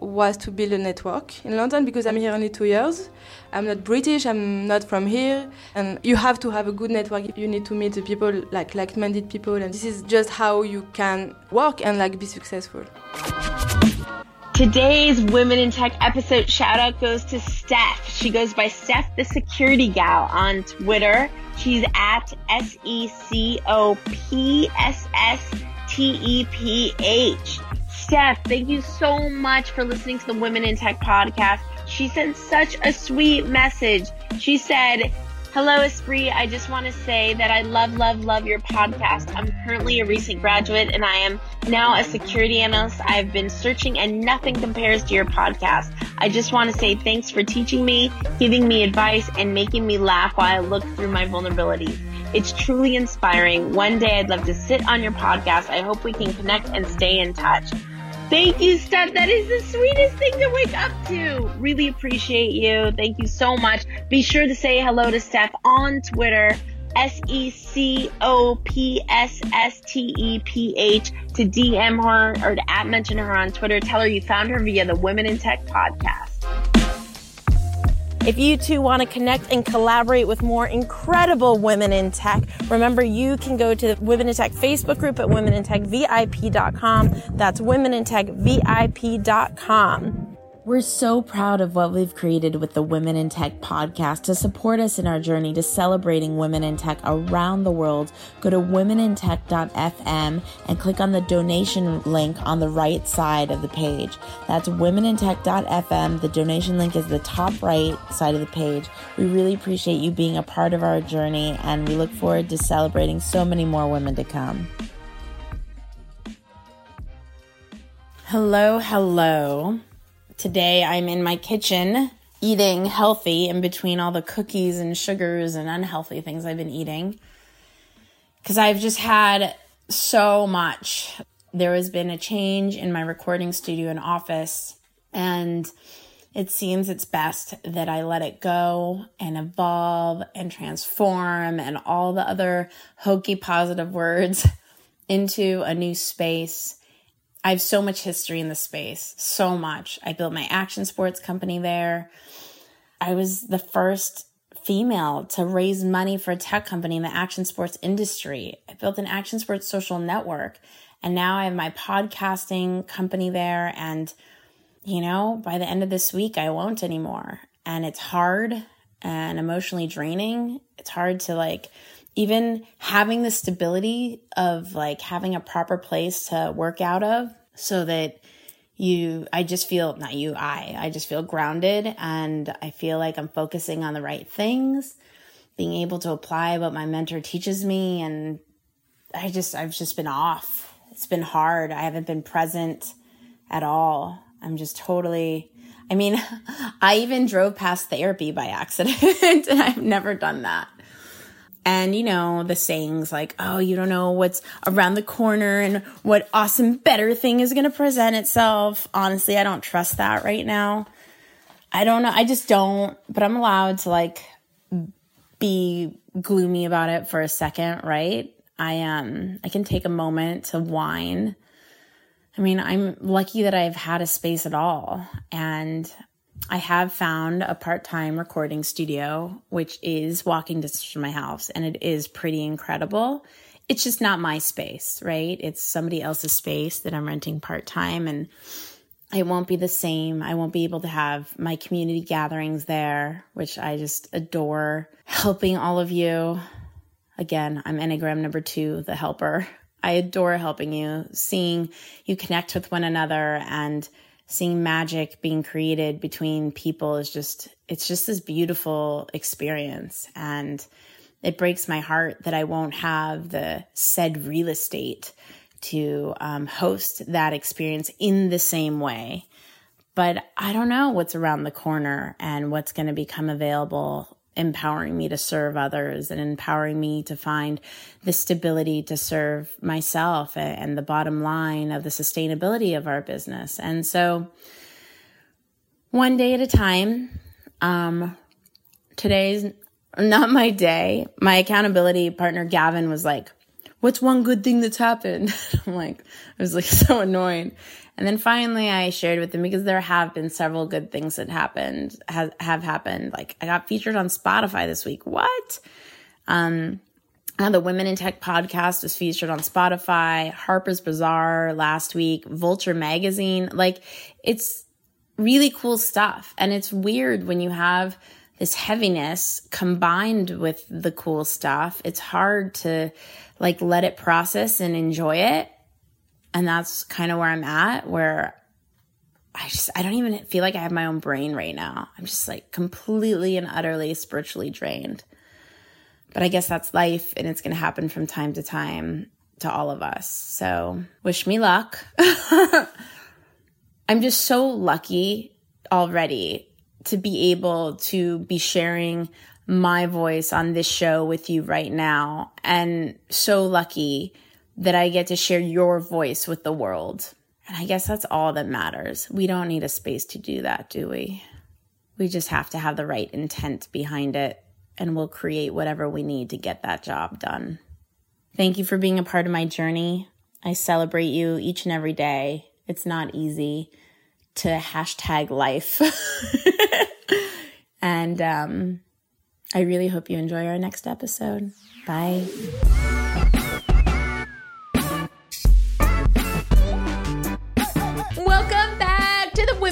was to build a network in London because I'm here only two years. I'm not British, I'm not from here, and you have to have a good network. You need to meet the people like like-minded people, and this is just how you can work and like be successful. Today's Women in Tech episode shout out goes to Steph. She goes by Steph the Security Gal on Twitter. She's at S E C O P S S T E P H. Steph, thank you so much for listening to the Women in Tech podcast. She sent such a sweet message. She said, Hello, Espree. I just want to say that I love, love, love your podcast. I'm currently a recent graduate and I am now a security analyst. I've been searching and nothing compares to your podcast. I just want to say thanks for teaching me, giving me advice, and making me laugh while I look through my vulnerabilities. It's truly inspiring. One day I'd love to sit on your podcast. I hope we can connect and stay in touch. Thank you, Steph. That is the sweetest thing to wake up to. Really appreciate you. Thank you so much. Be sure to say hello to Steph on Twitter. S E C O P S S T E P H to DM her or to at mention her on Twitter. Tell her you found her via the Women in Tech podcast. If you too want to connect and collaborate with more incredible women in tech, remember you can go to the Women in Tech Facebook group at womenintechvip.com. That's womenintechvip.com. We're so proud of what we've created with the Women in Tech podcast. To support us in our journey to celebrating women in tech around the world, go to womenintech.fm and click on the donation link on the right side of the page. That's womenintech.fm. The donation link is the top right side of the page. We really appreciate you being a part of our journey and we look forward to celebrating so many more women to come. Hello, hello. Today I'm in my kitchen eating healthy in between all the cookies and sugars and unhealthy things I've been eating. Because I've just had so much. There has been a change in my recording studio and office, and it seems it's best that I let it go and evolve and transform and all the other hokey positive words into a new space I have so much history in the space, so much. I built my action sports company there. I was the first female to raise money for a tech company in the action sports industry. I built an action sports social network and now I have my podcasting company there. And, you know, by the end of this week, I won't anymore. And it's hard and emotionally draining. It's hard to like, even having the stability of like having a proper place to work out of so that you i just feel not you i i just feel grounded and i feel like i'm focusing on the right things being able to apply what my mentor teaches me and i just i've just been off. It's been hard. I haven't been present at all. I'm just totally i mean i even drove past therapy by accident and i've never done that and you know the sayings like oh you don't know what's around the corner and what awesome better thing is going to present itself. Honestly i don't trust that right now. I don't know i just don't but i'm allowed to like be gloomy about it for a second right? I um i can take a moment to whine. I mean i'm lucky that i've had a space at all and I have found a part time recording studio, which is walking distance from my house, and it is pretty incredible. It's just not my space, right? It's somebody else's space that I'm renting part time, and it won't be the same. I won't be able to have my community gatherings there, which I just adore. Helping all of you. Again, I'm Enneagram number two, the helper. I adore helping you, seeing you connect with one another and seeing magic being created between people is just it's just this beautiful experience. And it breaks my heart that i won't have the said real estate to um, host that experience in the same way. But i don't know what's around the corner and what's going to become available empowering me to serve others and empowering me to find the stability to serve myself and the bottom line of the sustainability of our business. And so, one day at a time, um, today's not my day. My accountability partner, Gavin, was like, What's one good thing that's happened? I'm like, I was like so annoyed. And then finally I shared with them because there have been several good things that happened, have, have happened. Like I got featured on Spotify this week. What? Um, the Women in Tech podcast was featured on Spotify, Harper's Bazaar last week, Vulture magazine. Like it's really cool stuff. And it's weird when you have this heaviness combined with the cool stuff. It's hard to like let it process and enjoy it and that's kind of where I'm at, where I just, I don't even feel like I have my own brain right now. I'm just like completely and utterly spiritually drained. But I guess that's life and it's going to happen from time to time to all of us. So wish me luck. I'm just so lucky already to be able to be sharing my voice on this show with you right now and so lucky that I get to share your voice with the world. And I guess that's all that matters. We don't need a space to do that, do we? We just have to have the right intent behind it, and we'll create whatever we need to get that job done. Thank you for being a part of my journey. I celebrate you each and every day. It's not easy to hashtag life. and um, I really hope you enjoy our next episode. Bye.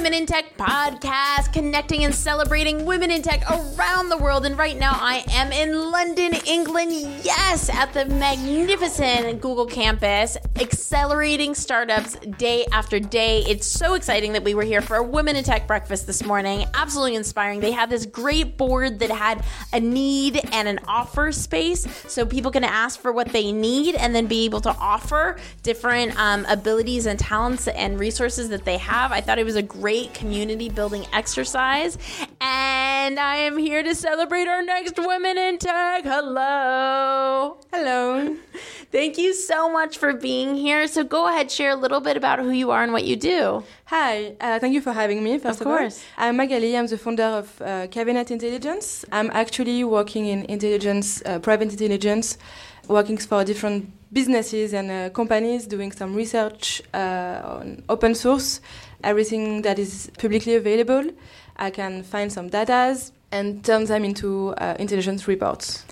Women in Tech podcast, connecting and celebrating women in tech around the world. And right now, I am in London, England. Yes, at the magnificent Google campus, accelerating startups day after day. It's so exciting that we were here for a Women in Tech breakfast this morning. Absolutely inspiring. They had this great board that had a need and an offer space so people can ask for what they need and then be able to offer different um, abilities and talents and resources that they have. I thought it was a great great community building exercise. And I am here to celebrate our next Women in Tech. Hello. Hello. Thank you so much for being here. So go ahead, share a little bit about who you are and what you do. Hi, uh, thank you for having me. First of, of course. All. I'm Magali. I'm the founder of uh, Cabinet Intelligence. I'm actually working in intelligence, uh, private intelligence, working for different businesses and uh, companies doing some research uh, on open source everything that is publicly available. I can find some datas and turn them into uh, intelligence reports.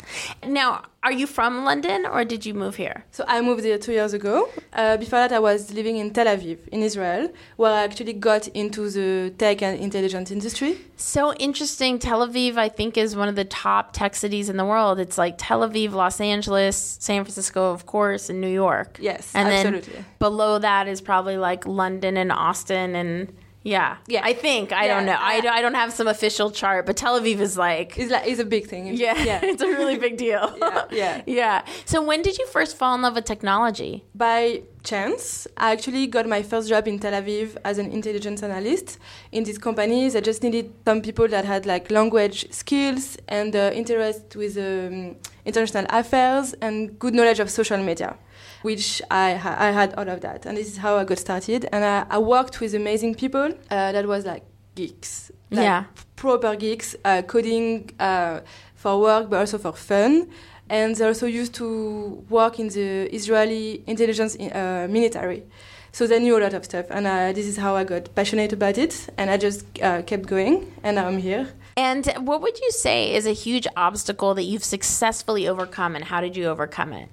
Now, are you from London or did you move here? So I moved here two years ago. Uh, before that, I was living in Tel Aviv, in Israel, where I actually got into the tech and intelligence industry. So interesting. Tel Aviv, I think, is one of the top tech cities in the world. It's like Tel Aviv, Los Angeles, San Francisco, of course, and New York. Yes, and absolutely. then below that is probably like London and Austin and yeah, yeah. I think I yeah. don't know. I, I don't have some official chart, but Tel Aviv is like it's like it's a big thing. Yeah, yeah. it's a really big deal. yeah, yeah, yeah. So when did you first fall in love with technology? By chance, I actually got my first job in Tel Aviv as an intelligence analyst in these companies. I just needed some people that had like language skills and uh, interest with um, international affairs and good knowledge of social media which I, I had all of that. And this is how I got started. And I, I worked with amazing people uh, that was like geeks. Like yeah. Proper geeks, uh, coding uh, for work, but also for fun. And they also used to work in the Israeli intelligence uh, military. So they knew a lot of stuff. And uh, this is how I got passionate about it. And I just uh, kept going. And now I'm here. And what would you say is a huge obstacle that you've successfully overcome, and how did you overcome it?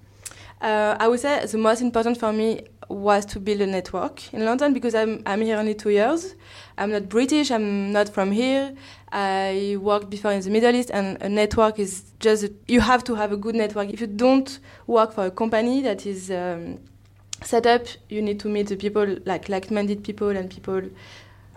Uh, I would say the most important for me was to build a network in London because I'm, I'm here only two years. I'm not British, I'm not from here. I worked before in the Middle East, and a network is just, a, you have to have a good network. If you don't work for a company that is um, set up, you need to meet the people, like like minded people and people.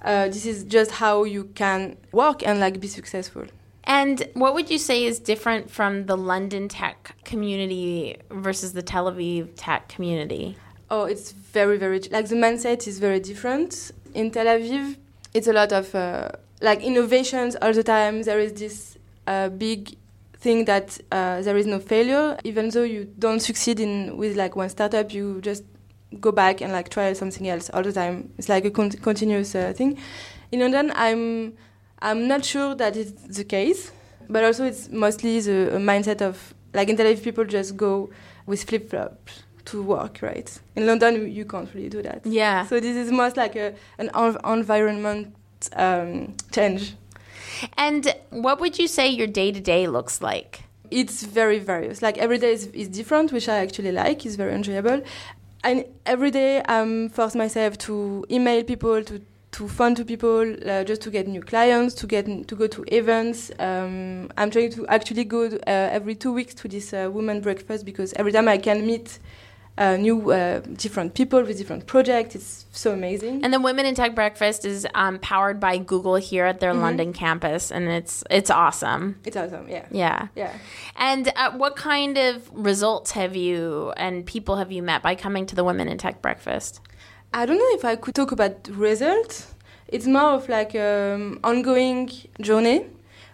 Uh, this is just how you can work and like be successful. And what would you say is different from the London tech community versus the Tel Aviv tech community? Oh, it's very, very, like the mindset is very different. In Tel Aviv, it's a lot of uh, like innovations all the time. There is this a big thing that uh, there is no failure. Even though you don't succeed in with like one startup, you just go back and like try something else all the time. It's like a con- continuous uh, thing. In London, I'm I'm not sure that it's the case, but also it's mostly the mindset of like in Tel Aviv, people just go with flip flops to work, right? In London, you can't really do that. Yeah. So this is most like a, an environment um, change. And what would you say your day to day looks like? It's very various. Like every day is, is different, which I actually like. It's very enjoyable. And every day I'm forced myself to email people, to to fund to people, uh, just to get new clients, to get to go to events. Um, I'm trying to actually go uh, every two weeks to this uh, women breakfast because every time I can meet uh, new uh, different people with different projects. It's so amazing. And the Women in Tech Breakfast is um, powered by Google here at their Mm-hmm. London campus, and it's it's awesome. it's awesome. Yeah. Yeah. Yeah. And uh, what kind of results have you and people have you met by coming to the Women in Tech Breakfast? I don't know if I could talk about results. It's more of like um, ongoing journey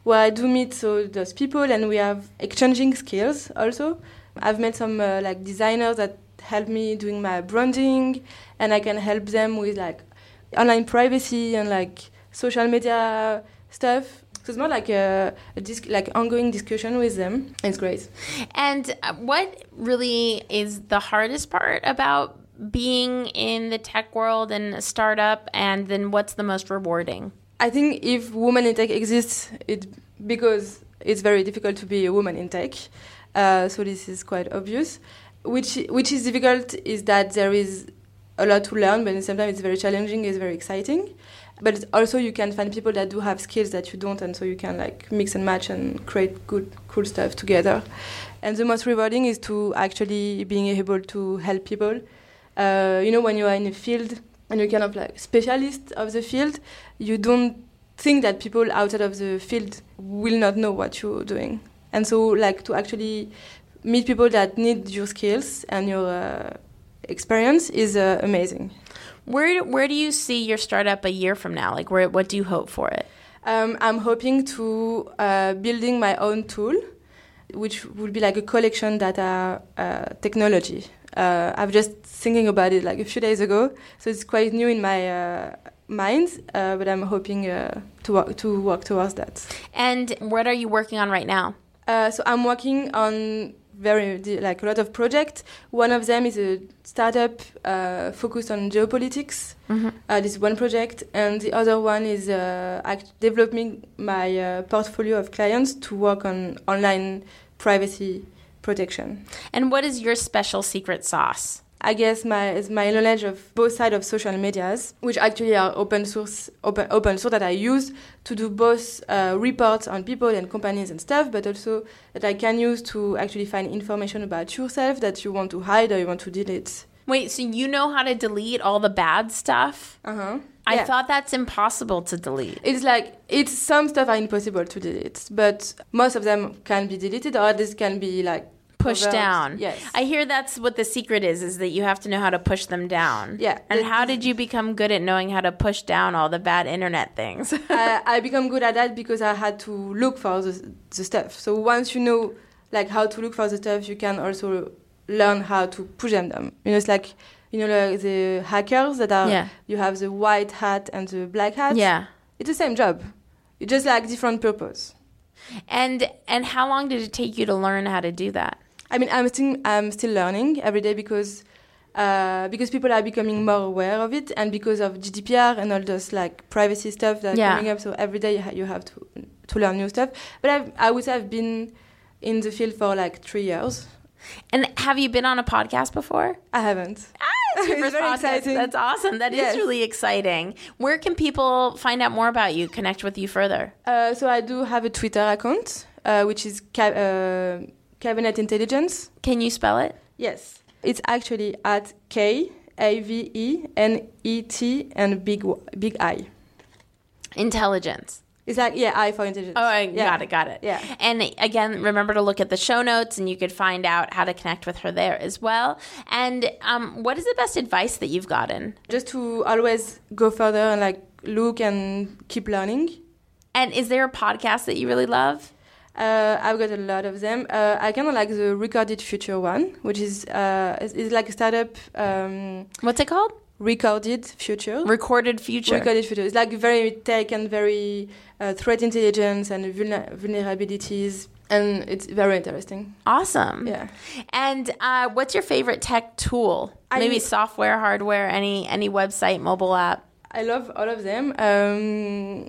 where I do meet so those people and we have exchanging skills also. I've met some uh, like designers that help me doing my branding and I can help them with like online privacy and like social media stuff. So it's more like a, a like ongoing discussion with them. It's great. And uh, what really is the hardest part about being in the tech world and a startup? And then what's the most rewarding? I think if women in tech exists, it because it's very difficult to be a woman in tech. Uh, so this is quite obvious. Which which is difficult is that there is a lot to learn, but at the same time it's very challenging. It's very exciting. But also you can find people that do have skills that you don't, and so you can like mix and match and create good, cool stuff together. And the most rewarding is to actually being able to help people. Uh, you know, when you are in a field and you're kind of like specialist of the field, you don't think that people outside of the field will not know what you're doing. And so, like, to actually meet people that need your skills and your uh, experience is uh, amazing. Where where do you see your startup a year from now? Like, where what do you hope for it? Um, I'm hoping to uh, building my own tool, which would be like a collection data uh, technology. Uh, I've just thinking about it like a few days ago, so it's quite new in my uh, mind. Uh, but I'm hoping uh, to work, to work towards that. And what are you working on right now? Uh, so I'm working on very like a lot of projects. One of them is a startup uh, focused on geopolitics. Uh, this is one project, and the other one is uh, act- developing my uh, portfolio of clients to work on online privacy protection. And what is your special secret sauce? I guess my is my knowledge of both sides of social medias, which actually are open source, open open source that I use to do both uh, reports on people and companies and stuff, but also that I can use to actually find information about yourself that you want to hide or you want to delete. Wait, so you know how to delete all the bad stuff? Uh huh. I thought that's impossible to delete. it's like it's some stuff are impossible to delete, but most of them can be deleted or least can be like pushed down. Yes. I hear that's what the secret is, is that you have to know how to push them down. Yeah. And how did you become good at knowing how to push down all the bad internet things? I, I become good at that because I had to look for the, the stuff. So once you know like how to look for the stuff, you can also learn how to push them down. You know, it's like you know like the hackers that are Yeah. you have the white hat and the black hat. yeah. it's the same job. It's just like different purpose. And and how long did it take you to learn how to do that? I mean, I'm still I'm still learning every day because uh, because people are becoming more aware of it, and because of GDPR and all those like privacy stuff that are Yeah. coming up. So every day you ha- you have to to learn new stuff. But I've, I would say I've been in the field for like three years. And have you been on a podcast before? I haven't. Ah, it's your first podcast. exciting. That's awesome. That is Yes. really exciting. Where can people find out more about you, connect with you further? Uh, so I do have a Twitter account, uh, which is ca- uh, Cabinet Intelligence. Can you spell it? Yes, it's actually at K A V E N E T and big big I. Intelligence. It's like yeah, iPhone intelligence. Oh, I Yeah. got it, got it. Yeah. And again, remember to look at the show notes, and you could find out how to connect with her there as well. And um, what is the best advice that you've gotten? Just to always go further and like look and keep learning. And is there a podcast that you really love? Uh, I've got a lot of them. Uh, I kind of like the Recorded Future one, which is uh, is, is like a startup. Um, What's it called? Recorded Future. Recorded Future. Recorded Future. It's like very tech and very uh, threat intelligence and vulner- vulnerabilities, and it's very interesting. Awesome. Yeah. And uh, what's your favorite tech tool? I- Maybe software, hardware, any any website, mobile app. I love all of them. Um,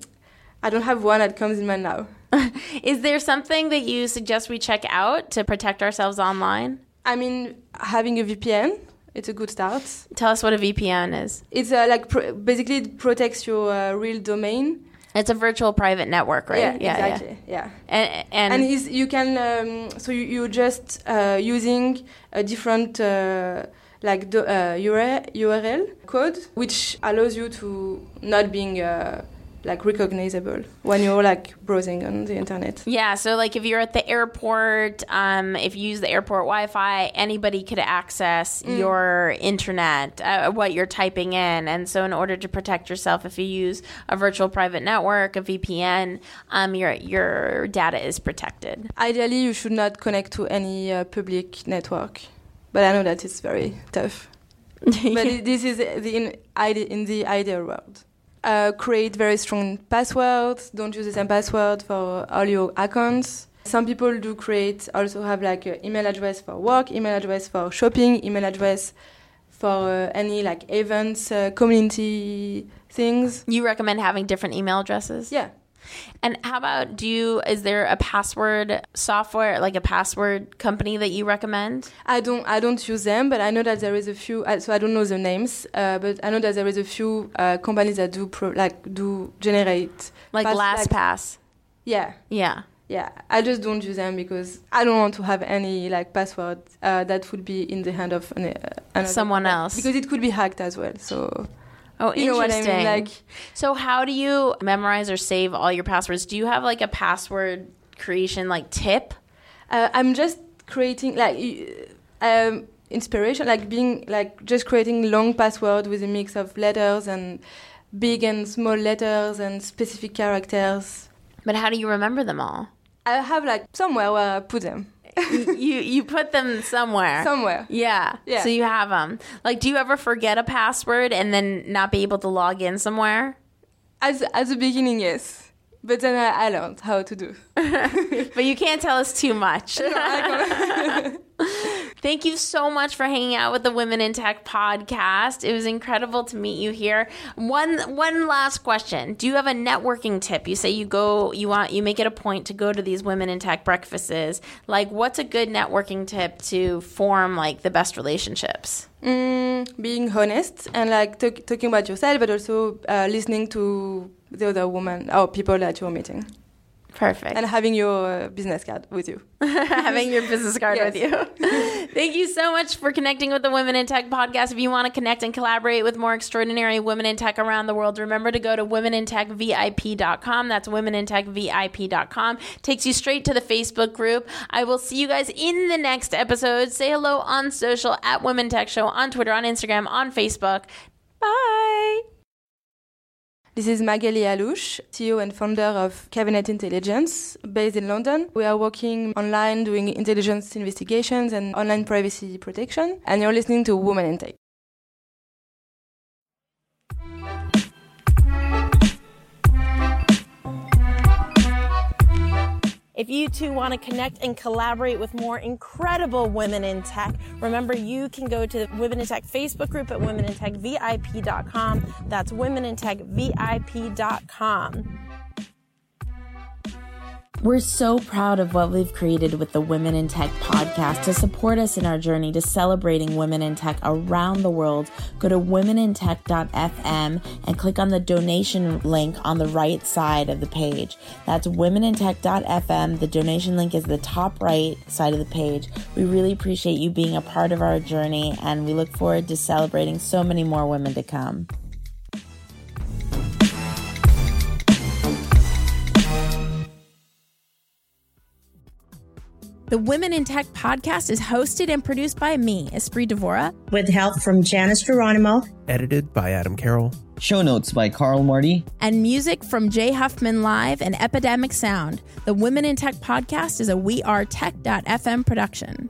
I don't have one that comes in mind now. Is there something that you suggest we check out to protect ourselves online? I mean, having a VPN, it's a good start. Tell us what a VPN is. It's uh, like pro- basically it protects your uh, real domain. It's a virtual private network, right? Yeah, exactly. Yeah. And and, And is you can um, so you you just uh, using a different uh, like the uh, URL, URL code, which allows you to not being uh, like recognizable when you're like browsing on the internet. yeah, so like if you're at the airport, um, if you use the airport Wi-Fi, anybody could access your internet, uh, what you're typing in, and so in order to protect yourself, if you use a virtual private network, a VPN, um, your your data is protected. Ideally, you should not connect to any uh, public network, but I know that it's very tough. but this is the in, in the ideal world. Uh, create very strong passwords. Don't use the same password for all your accounts. Some people do create also have like an email address for work, email address for shopping, email address for uh, any like events, uh, community things. You recommend having different email addresses? Yeah. And how about do you is there a password software like a password company that you recommend? I don't I don't use them, but I know that there is a few. So I don't know the names, uh, but I know that there is a few uh, companies that do pro, like do generate Like pass- LastPass. yeah, yeah. yeah. I just don't use them because I don't want to have any like password uh, that would be in the hand of an, uh, Someone else. because it could be hacked as well. So Oh, you know what I interesting. mean? Like so how do you memorize or save all your passwords? Do you have like a password creation like tip? uh, I'm just creating like um, inspiration, like being like just creating long password with a mix of letters and big and small letters and specific characters. But how do you remember them all? I have like somewhere where I put them. You you put them somewhere. Somewhere. yeah. Yeah. So you have them. Like do you ever forget a password and then not be able to log in somewhere? As at the beginning, yes. But then I, I learned how to do. But you can't tell us too much. Thank you so much for hanging out with the Women in Tech podcast. It was incredible to meet you here. One one last question. Do you have a networking tip? You say you go you want you make it a point to go to these Women in Tech breakfasts. Like what's a good networking tip to form like the best relationships? Mm, being honest and like talk, talking about yourself, but also uh, listening to the other woman or people that you're meeting, Perfect. and having your business card with you. having your business card Yes. with you. Thank you so much for connecting with the Women in Tech podcast. If you want to connect and collaborate with more extraordinary women in tech around the world, remember to go to womenintechvip.com. That's womenintechvip.com. Takes you straight to the Facebook group. I will see you guys in the next episode. Say hello on social at Women Tech Show on Twitter, on Instagram, on Facebook. Bye. This is Magali Alouche, CEO and founder of Cabinet Intelligence, based in London. We are working online doing intelligence investigations and online privacy protection. And you're listening to Woman in Tech. If you too want to connect and collaborate with more incredible women in tech, remember you can go to the Women in Tech Facebook group at womenintechvip.com. That's womenintechvip.com. We're so proud of what we've created with the Women in Tech podcast. To support us in our journey to celebrating women in tech around the world, go to womenintech.fm and click on the donation link on the right side of the page. That's womenintech.fm. The donation link is the top right side of the page. We really appreciate you being a part of our journey and we look forward to celebrating so many more women to come. The Women in Tech podcast is hosted and produced by me, Espree Devora. with help from Janice Geronimo Edited by Adam Carroll. Show notes by Carl Marty. And music from Jay Huffman Live and Epidemic Sound. The Women in Tech podcast is a wearetech.fm production.